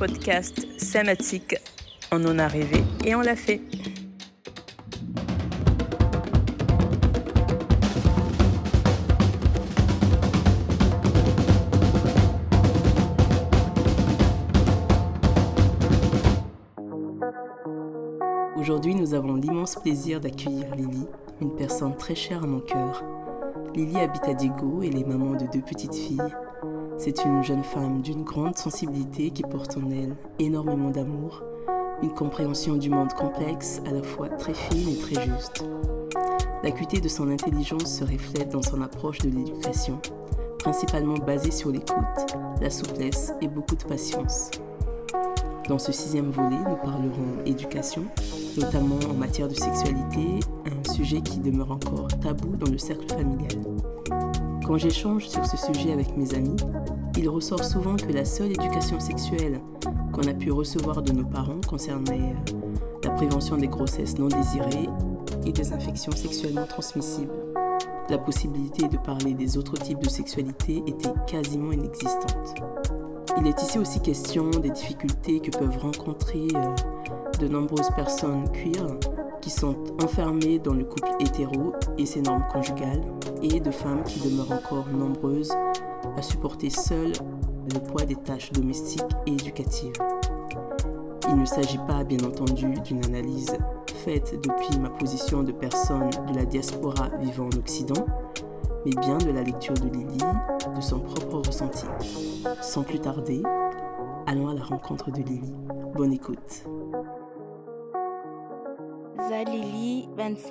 podcast Samatique. On en a rêvé et on l'a fait. Aujourd'hui, nous avons l'immense plaisir d'accueillir Lily, une personne très chère à mon cœur. Lily habite à Diego et est maman de deux petites filles. C'est une jeune femme d'une grande sensibilité qui porte en elle énormément d'amour, une compréhension du monde complexe, à la fois très fine et très juste. L'acuité de son intelligence se reflète dans son approche de l'éducation, principalement basée sur l'écoute, la souplesse et beaucoup de patience. Dans ce sixième volet, nous parlerons éducation, notamment en matière de sexualité, un sujet qui demeure encore tabou dans le cercle familial. Quand j'échange sur ce sujet avec mes amis, il ressort souvent que la seule éducation sexuelle qu'on a pu recevoir de nos parents concernait euh, la prévention des grossesses non désirées et des infections sexuellement transmissibles. La possibilité de parler des autres types de sexualité était quasiment inexistante. Il est ici aussi question des difficultés que peuvent rencontrer euh, de nombreuses personnes queer qui sont enfermées dans le couple hétéro et ses normes conjugales, et de femmes qui demeurent encore nombreuses à supporter seules le poids des tâches domestiques et éducatives. Il ne s'agit pas, bien entendu, d'une analyse faite depuis ma position de personne de la diaspora vivant en Occident, mais bien de la lecture de Lily, de son propre ressenti. Sans plus tarder, allons à la rencontre de Lily. Bonne écoute.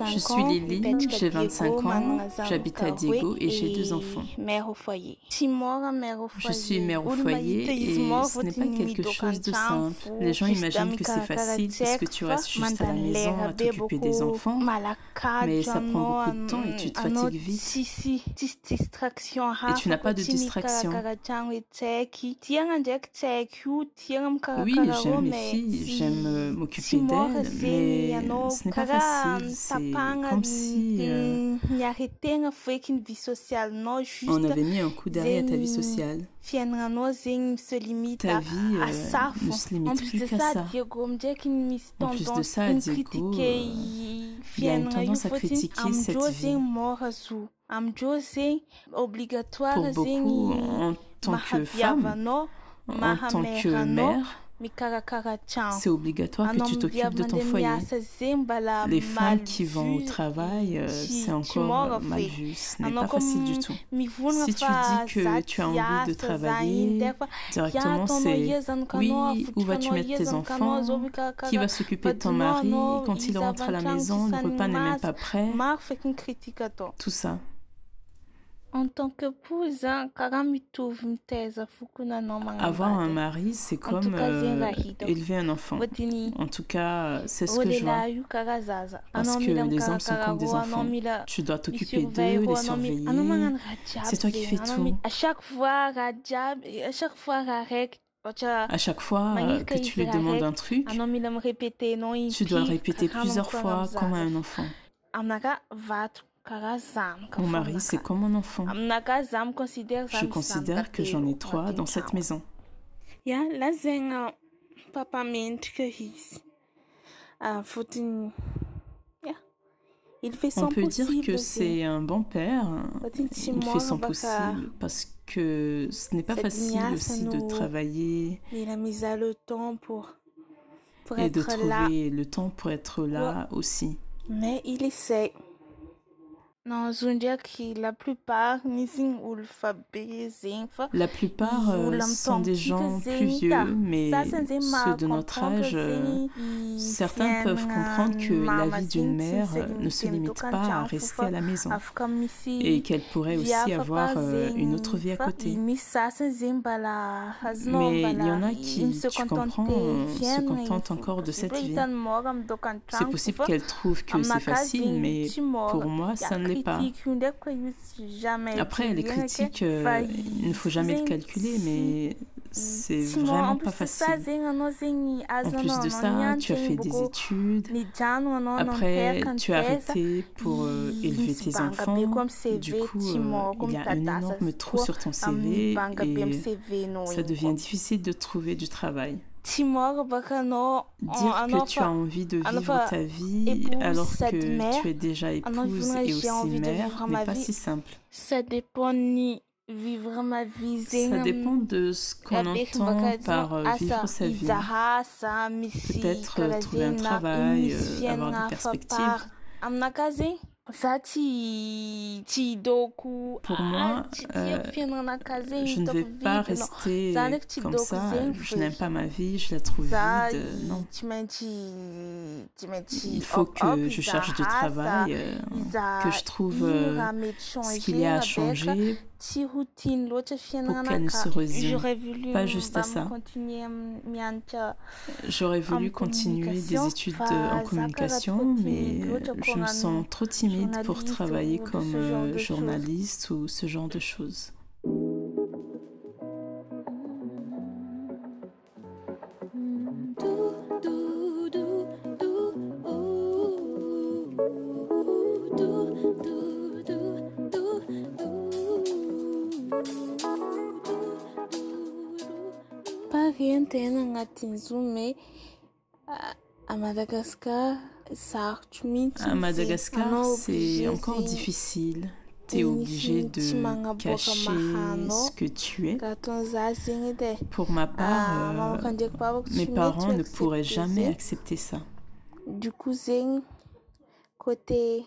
Je suis Lily, j'ai 25 ans, j'habite à Diego et j'ai deux enfants. Je suis mère au foyer et ce n'est pas quelque chose de simple. Les gens imaginent que c'est facile parce que tu restes juste à la maison à t'occuper des enfants, mais ça prend beaucoup de temps et tu te fatigues vite. Et tu n'as pas de distraction. Oui, j'aime mes filles, j'aime euh, m'occuper d'elles, mais ce n'est pas facile. C'est comme si euh, on avait mis un coup d'arrêt à ta vie sociale. Ta vie euh, ne se limite plus qu'à ça. En plus de ça, Diego, euh, il y a une tendance à critiquer cette vie. Pour beaucoup, en tant que femme, en tant que mère, c'est obligatoire que tu t'occupes de ton foyer. Les femmes qui vont au travail, euh, c'est encore mal vu. Ce n'est pas facile du tout. Si tu dis que tu as envie de travailler, directement c'est oui, où vas-tu mettre tes enfants? Qui va s'occuper de ton mari Quand il rentre à la maison, le repas n'est même pas prêt. Tout ça. En tant qu'épouse, avoir un mari, c'est comme euh, élever un enfant. En tout cas, c'est ce que je vois. Parce que les hommes sont comme des enfants. Tu dois t'occuper d'eux, les surveiller. C'est toi qui fais tout. À chaque fois, à chaque fois, à chaque fois euh, que tu lui demandes un truc, tu dois le répéter plusieurs fois comme à un enfant. Mon mari, c'est comme mon enfant. Je considère que j'en ai trois dans cette maison. On peut dire que c'est un bon père. Il fait son possible parce que ce n'est pas facile aussi de travailler et de trouver le temps pour être là aussi. Mais il essaie. La plupart euh, sont des gens plus vieux, mais ceux de notre âge, euh, certains peuvent comprendre que la vie d'une mère euh, ne se limite pas à rester à la maison. Et qu'elle pourrait aussi avoir une autre vie à côté. Mais il y en a qui, tu comprends, se contentent encore de cette vie. C'est possible qu'elles trouvent que c'est facile, mais pour moi, ça ne pas. Après, les critiques, euh, il ne faut jamais le calculer, mais c'est vraiment pas facile. En plus de ça, tu as fait des études. Après, tu as arrêté pour euh, élever tes enfants. Du coup, euh, il y a un énorme trou sur ton CV et ça devient difficile de trouver du travail. Dire que tu as envie de vivre ta vie alors que tu es déjà épouse et aussi mère n'est pas si simple. Ça dépend ni vivre ma vie. Ça dépend de ce qu'on entend par euh, vivre sa vie. Peut-être euh, trouver un travail, euh, avoir des perspectives. Pour moi, euh, je ne vais pas rester comme ça. Je n'aime pas ma vie, je la trouve vide. Non. Il faut que je cherche du travail, euh, que je trouve euh, ce qu'il y a à changer pour qu'elle ne se résume pas juste à ça. J'aurais voulu continuer des études en communication, mais je me sens trop timide pour travailler comme euh, journaliste ou ce genre de choses. À Madagascar à Madagascar, c'est encore difficile. Tu es obligé de cacher ce que tu es. Pour ma part, euh, mes parents ne pourraient jamais accepter ça. Du coup, côté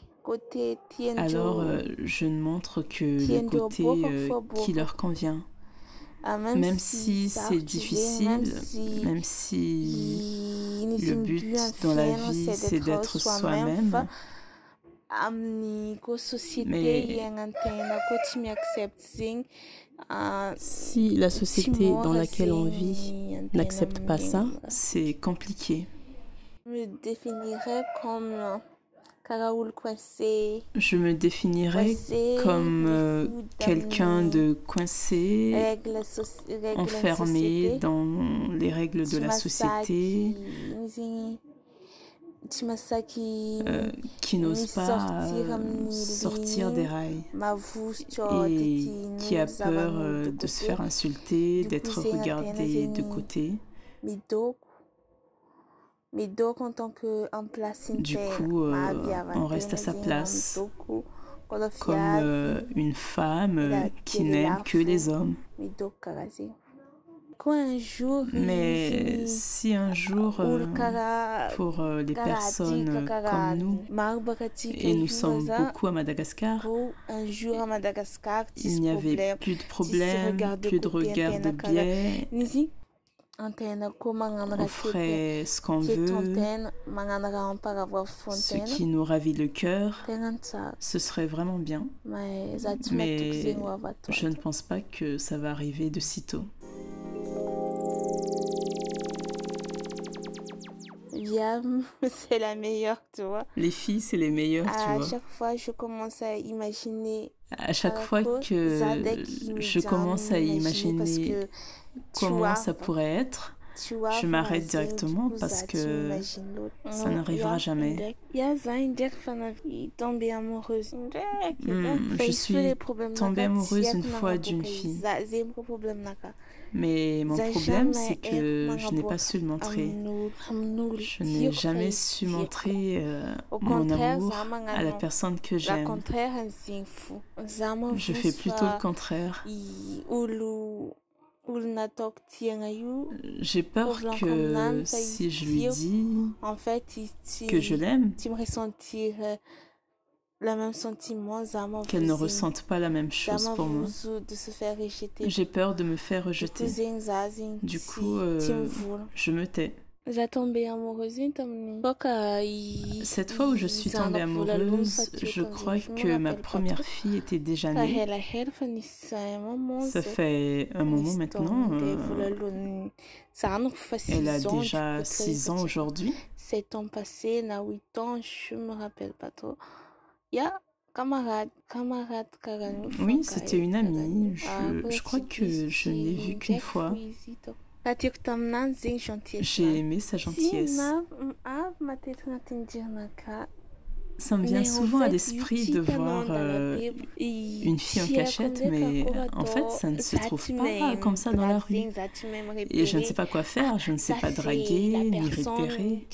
alors euh, je ne montre que le côté euh, qui leur convient. Ah, même, si, c'est difficile, même si le but dans la vie c'est d'être soi-même, mais si la société dans laquelle on vit n'accepte pas ça, c'est compliqué. Je me définirais comme je me définirais comme euh, quelqu'un de coincé, enfermé dans les règles de la société, euh, qui n'ose pas sortir des rails. Et qui a peur euh, de se faire insulter, d'être regardé de côté. Du coup, euh, on reste à sa place. comme euh, une femme euh, qui n'aime que les hommes. Mais si un jour, pour les personnes comme nous, et nous sommes beaucoup à Madagascar, il n'y avait plus de problème, plus de regard de biais, on ferait ce qu'on veut, ce qui nous ravit le cœur, ce serait vraiment bien. Mais je ne pense pas que ça va arriver de sitôt. c'est la meilleure, tu vois. Les filles, c'est les meilleures, tu vois. À chaque fois, je commence à imaginer. À chaque fois que je commence à imaginer comment ça pourrait être, je m'arrête directement parce que ça n'arrivera jamais. Hmm, je suis tombée amoureuse une fois d'une fille. Mais mon problème, c'est que je n'ai pas su le montrer. Je n'ai jamais su montrer euh, mon amour à la personne que j'aime. Je fais plutôt le contraire. J'ai peur que si je lui dis que je l'aime, qu'elle ne ressente pas la même chose pour moi. J'ai peur de me faire rejeter. Du coup, euh, je me tais. Cette fois où je suis tombée amoureuse, je crois que ma première fille était déjà née. Ça fait un moment maintenant. Euh, elle a déjà 6 ans aujourd'hui. 7 ans passés, 8 ans, je me rappelle pas trop. Camarade, camarade, oui, c'était une amie. Je, je crois que je n'ai vu qu'une fois. J'ai aimé sa gentillesse. ça me vient souvent à l'esprit de voir euh, une fille en cachette, mais en fait, ça ne se trouve pas comme ça dans la rue. Et je ne sais pas quoi faire, je ne sais pas draguer ni repérer.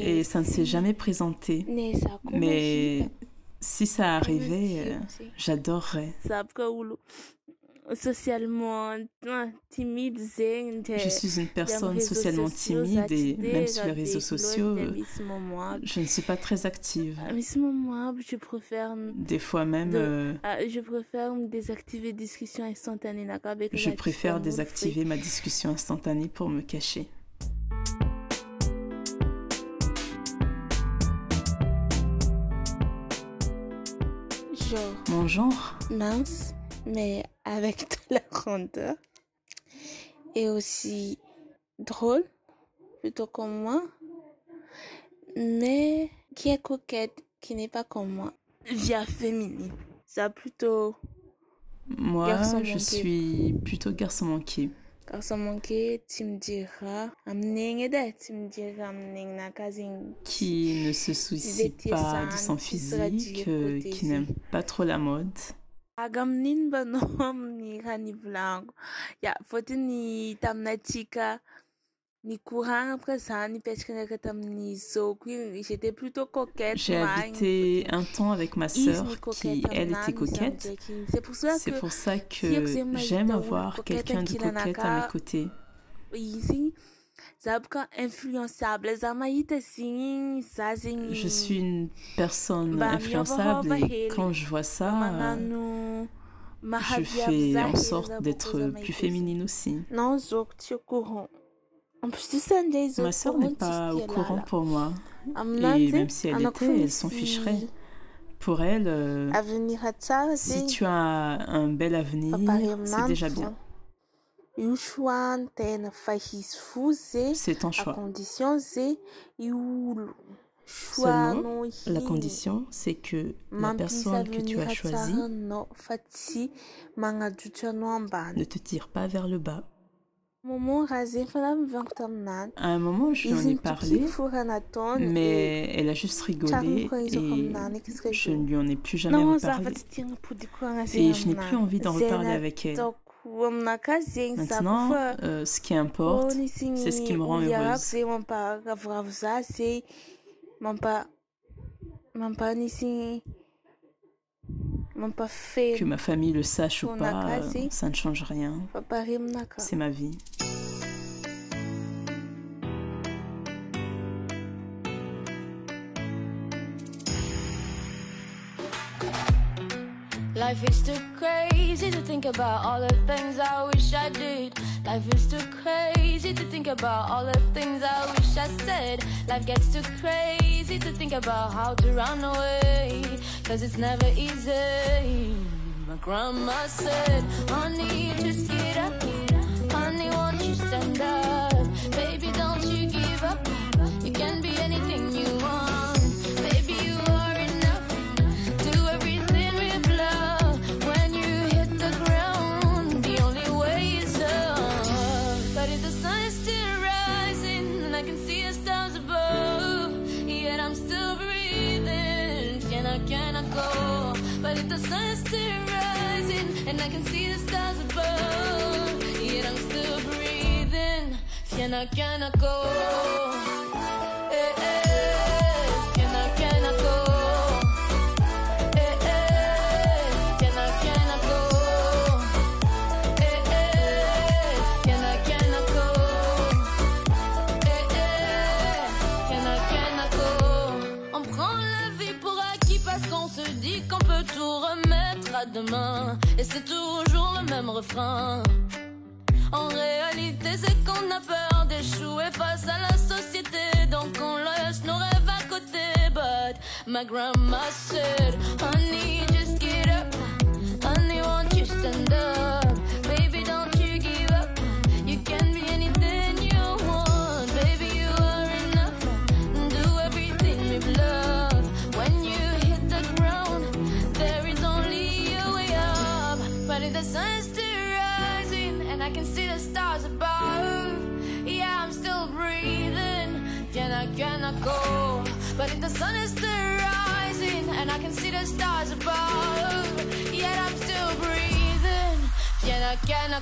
Et ça ne s'est jamais présenté. Mais si ça arrivait, euh, j'adorerais socialement timide. Je suis une personne socialement timide et même sur les réseaux sociaux, je ne suis pas très active. Je préfère des fois même. Euh, ah, je préfère désactiver discussion instantanée Je préfère désactiver ma discussion instantanée pour me cacher. Genre. Mon genre? Mince mais avec de la grandeur. Et aussi drôle, plutôt comme moi. Mais qui est coquette, qui n'est pas comme moi. Via féminine. Ça plutôt. Moi, je suis plutôt garçon manqué. Garçon manqué, tu me diras, tu me diras, qui ne se soucie pas de son physique, qui n'aime pas trop la mode. J'étais plutôt coquette. J'ai habité un temps avec ma sœur qui, elle, était coquette. C'est pour ça que, pour ça que j'aime avoir quelqu'un de coquette à mes côtés. Je suis une personne influençable et quand je vois ça, je fais en sorte d'être plus féminine aussi. Ma soeur n'est pas au courant pour moi. Et même si elle était, elle s'en ficherait. Pour elle, euh, si tu as un bel avenir, c'est déjà bien. C'est ton choix. Seulement, la condition, c'est que la personne que tu as choisie ne te tire pas vers le bas. À un moment, je lui en ai parlé, mais elle a juste rigolé et je ne lui en ai plus jamais reparlé. Et je n'ai plus envie d'en reparler avec elle. Maintenant, euh, ce qui importe, c'est ce qui me rend heureuse. Que ma famille le sache ou pas, ça ne change rien. C'est ma vie. Life is too crazy to think about all the things I wish I did. Life is too crazy to think about all the things I wish I said. Life gets too crazy to think about how to run away. Cause it's never easy. My grandma said, honey, just get up. Fiena, can I go? demain. Et c'est toujours le même refrain. En réalité, c'est qu'on a peur my grandma said, honey, just get up. Honey, won't you stand up? Baby, don't you give up. You can be anything you want. Baby, you are enough. Do everything with love. When you hit the ground, there is only a way up. But if the sun's still rising and I can see the stars above. Yeah, I'm still breathing. can I, can I go? But if the sun is still stars above, yet I'm still breathing, can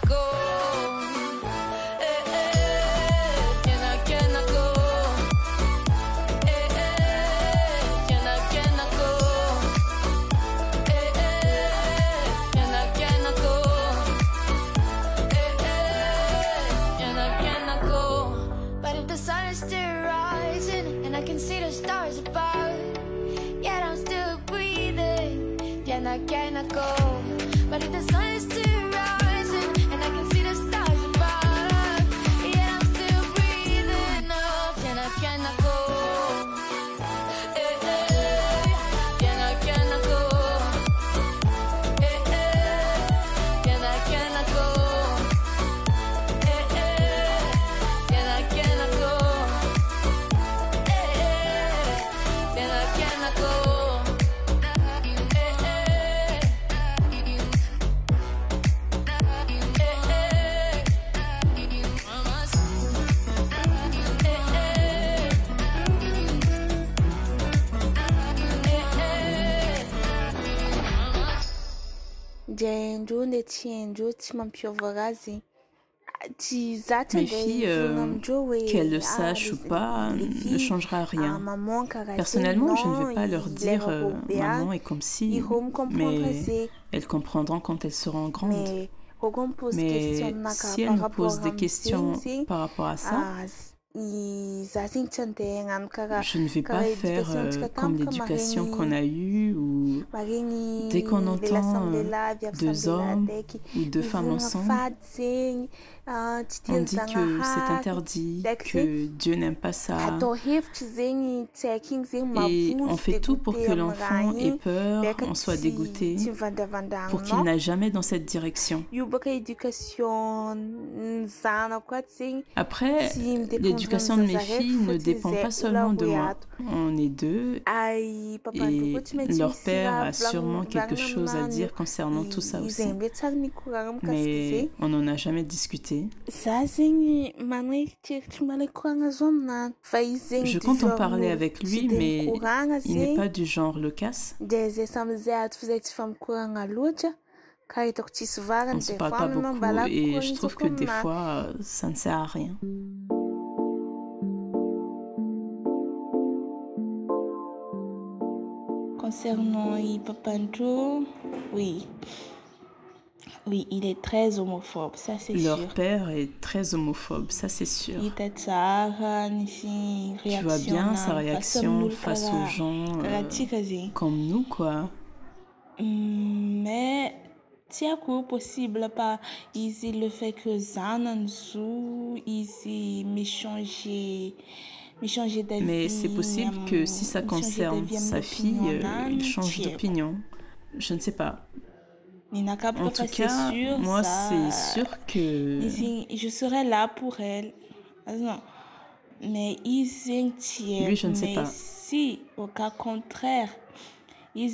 Go? Mes filles, euh, qu'elles le sachent ou pas, ne changera rien. Personnellement, je ne vais pas leur dire euh, maman est comme si, mais elles comprendront quand elles seront grandes. Mais si elles nous posent des questions par rapport à ça, je ne vais pas faire euh, comme l'éducation qu'on a eue où dès qu'on entend euh, deux hommes ou deux femmes ensemble, on dit que c'est interdit, que Dieu n'aime pas ça. Et on fait tout pour que l'enfant ait peur, on soit dégoûté, pour qu'il n'aille jamais dans cette direction. Après, l'éducation de mes filles ne dépend pas seulement de moi. On est deux et leur père a sûrement quelque chose à dire concernant tout ça aussi. Mais on n'en a jamais discuté. Je compte en parler avec lui, mais il n'est pas du genre le casse. On ne se parle pas beaucoup et je trouve que des fois, ça ne sert à rien. Concernant Andrew, oui. Oui, il est très homophobe, ça c'est sûr. Leur père est très homophobe, ça c'est sûr. Tu vois bien sa réaction face aux gens euh, comme nous, quoi. Mm, mais c'est possible pas ici le fait que Zananzu ici m'échanger mais c'est possible que si ça concerne sa fille, euh, il change d'opinion. Je ne sais pas. En tout cas, moi, c'est sûr que... Je serai là pour elle. Non. Mais ils Lui, je ne sais pas. Si, au cas contraire, ils ont une opinion Mais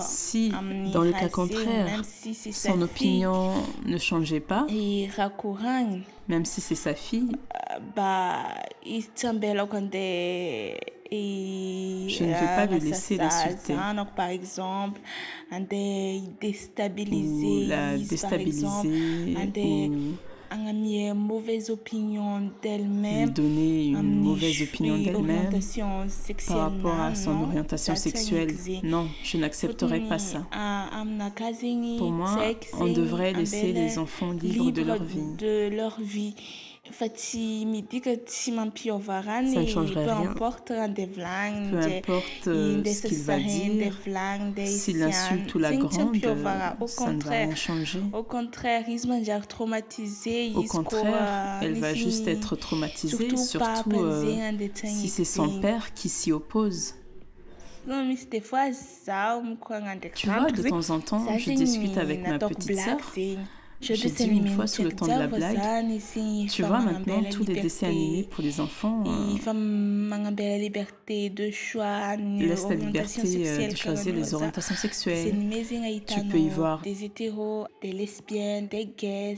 si, dans le cas contraire, son opinion ne changeait pas, même si c'est sa fille, euh, bah, je ne vais pas le laisser l'insulter. Par exemple, déstabiliser, ou la déstabiliser, une mauvaise opinion d'elle-même, lui donner une mauvaise opinion d'elle-même par rapport à son orientation sexuelle. Non, je n'accepterai pas ça. Pour moi, on devrait laisser les enfants libres de leur vie. De leur vie ça ne changerait rien. Peu importe euh, ce qu'il va dire, s'il insulte ou la grande, ça ne va rien changer. Au contraire, Au contraire, elle va juste être traumatisée, surtout euh, si c'est son père qui s'y oppose. Tu vois, de temps en temps, je discute avec ma petite sœur je dit une fois sur le temps de la blague, tu vois maintenant tous les dessins animés pour les enfants euh, laissent la liberté euh, de choisir les orientations sexuelles. Tu peux y voir des hétéros, des lesbiennes, des gays,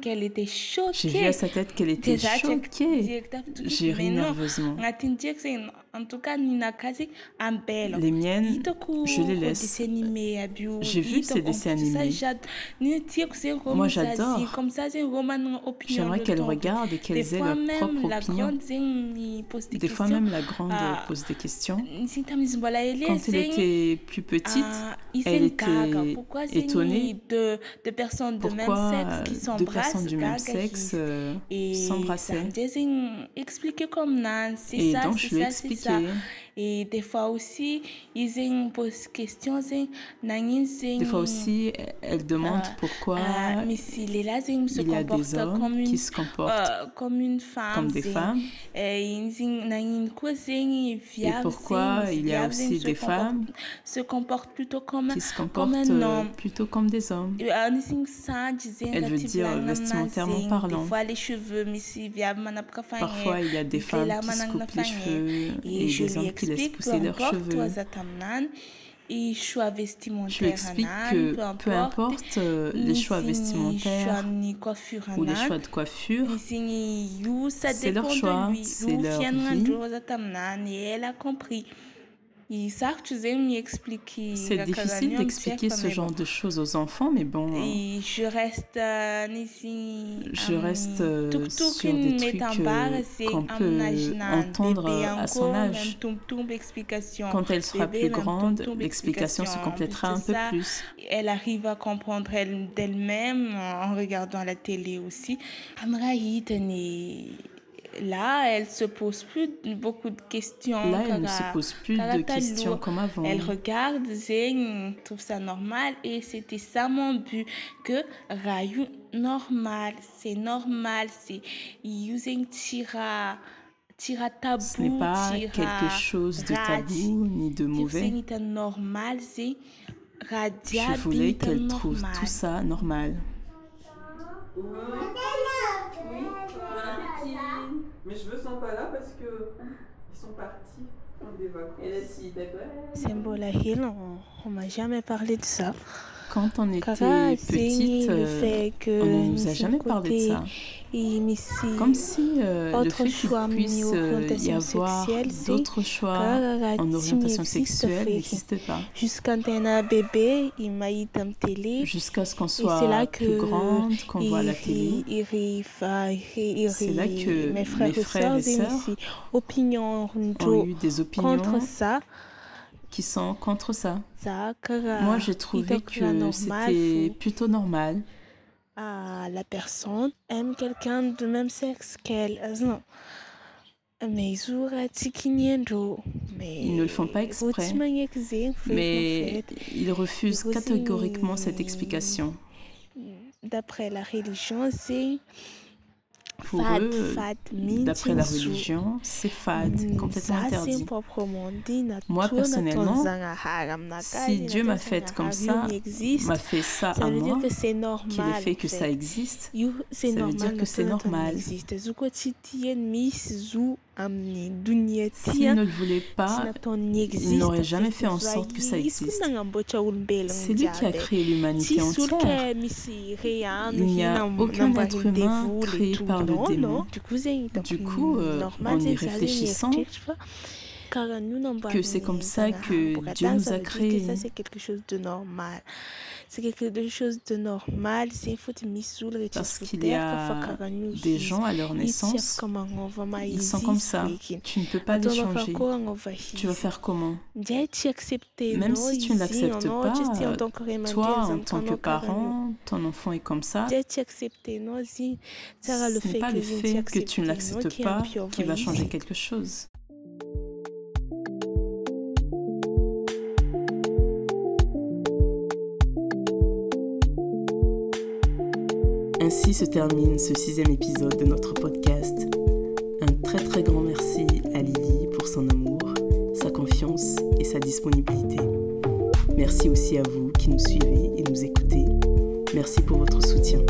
qu'elle était choquée. J'ai vu à sa tête qu'elle était choquée. J'ai ri nerveusement. En tout cas, Les miennes, je les laisse. J'ai vu ces dessins animés. Moi, j'adore. J'aimerais qu'elles regardent et qu'elles aient leur propre opinion. Des fois, même la grande ah, pose des questions. Quand elle était plus petite, ah, elle était étonnée de, personnes de même sexe qui s'embrassent. Deux personnes du même sexe euh, s'embrassaient. Et donc, je lui ai 行. Et des fois aussi, ils posent questions. Des fois aussi, elles demandent euh, pourquoi euh, mais si les là, se il y a des hommes comme une, qui se comportent euh, comme une femme. Comme des femmes. Et, pourquoi il y a aussi des femmes se comportent plutôt comme, qui se comportent comme un homme. plutôt comme des hommes. Elle veut dire vestimentairement parlant. Parfois, il y a des femmes qui se coupent les cheveux et, et des hommes qui laissent pousser leurs cheveux. Je lui explique que peu importe euh, les choix vestimentaires ou les choix de coiffure, c'est leur choix, c'est leur vie. Et elle a compris. C'est difficile d'expliquer ce genre de choses aux enfants, mais bon. je reste Je reste euh, sur des trucs qu'on peut entendre à son âge. Quand elle sera plus grande, l'explication se complétera un peu plus. Elle arrive à comprendre d'elle-même en regardant la télé aussi là, elle se pose plus beaucoup de questions. Là, elle ne se pose plus de questions comme avant. Elle regarde, elle trouve ça normal et c'était ça mon but que Rayu normal, c'est normal, c'est using tira tira tabou, Ce n'est pas quelque chose de tabou ni de mauvais. normal, c'est Je voulais qu'elle trouve tout ça normal. Mes cheveux sont pas là parce que ils sont partis des vacances. Et là, si t'as Hill, on, on m'a jamais parlé de ça. Quand on était petite, euh, on ne nous a jamais parlé de ça. Comme si euh, le fait qu'il puisse euh, y avoir d'autres choix en orientation sexuelle n'existait pas. Jusqu'à ce qu'on soit plus grande, qu'on voit la télé. C'est là que mes frères, et sœurs ont eu des opinions contre ça qui sont contre ça. Moi, j'ai trouvé que c'était plutôt normal ah, la personne aime quelqu'un de même sexe qu'elle. Euh, non. Mais ils ne le font pas exprès. Mais ils refusent catégoriquement cette explication. D'après la religion, c'est pour eux, d'après la religion, c'est fade, mm, complètement interdit. Moi, personnellement, si Dieu m'a fait comme ça, m'a fait ça à moi, qu'il ait fait que ça existe, ça veut dire que c'est normal. S'il ne le voulait pas, il n'aurait jamais fait en sorte que ça existe. C'est lui qui a créé l'humanité entière. Il n'y a aucun être humain créé par le démon. Du coup, euh, en y réfléchissant, que c'est comme ça que Dieu nous a créés. c'est quelque chose de normal c'est quelque chose de normal. Parce qu'il y a des gens à leur naissance, ils sont comme ça. Tu ne peux pas les changer. Tu vas faire comment? Même si tu ne l'acceptes pas, toi, en tant que parent, ton enfant est comme ça. Ce n'est pas le fait que tu ne l'acceptes pas qui va changer quelque chose. Ainsi se termine ce sixième épisode de notre podcast. Un très très grand merci à Lily pour son amour, sa confiance et sa disponibilité. Merci aussi à vous qui nous suivez et nous écoutez. Merci pour votre soutien.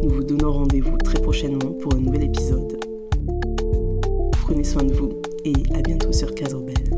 Nous vous donnons rendez-vous très prochainement pour un nouvel épisode. Prenez soin de vous et à bientôt sur Casobel.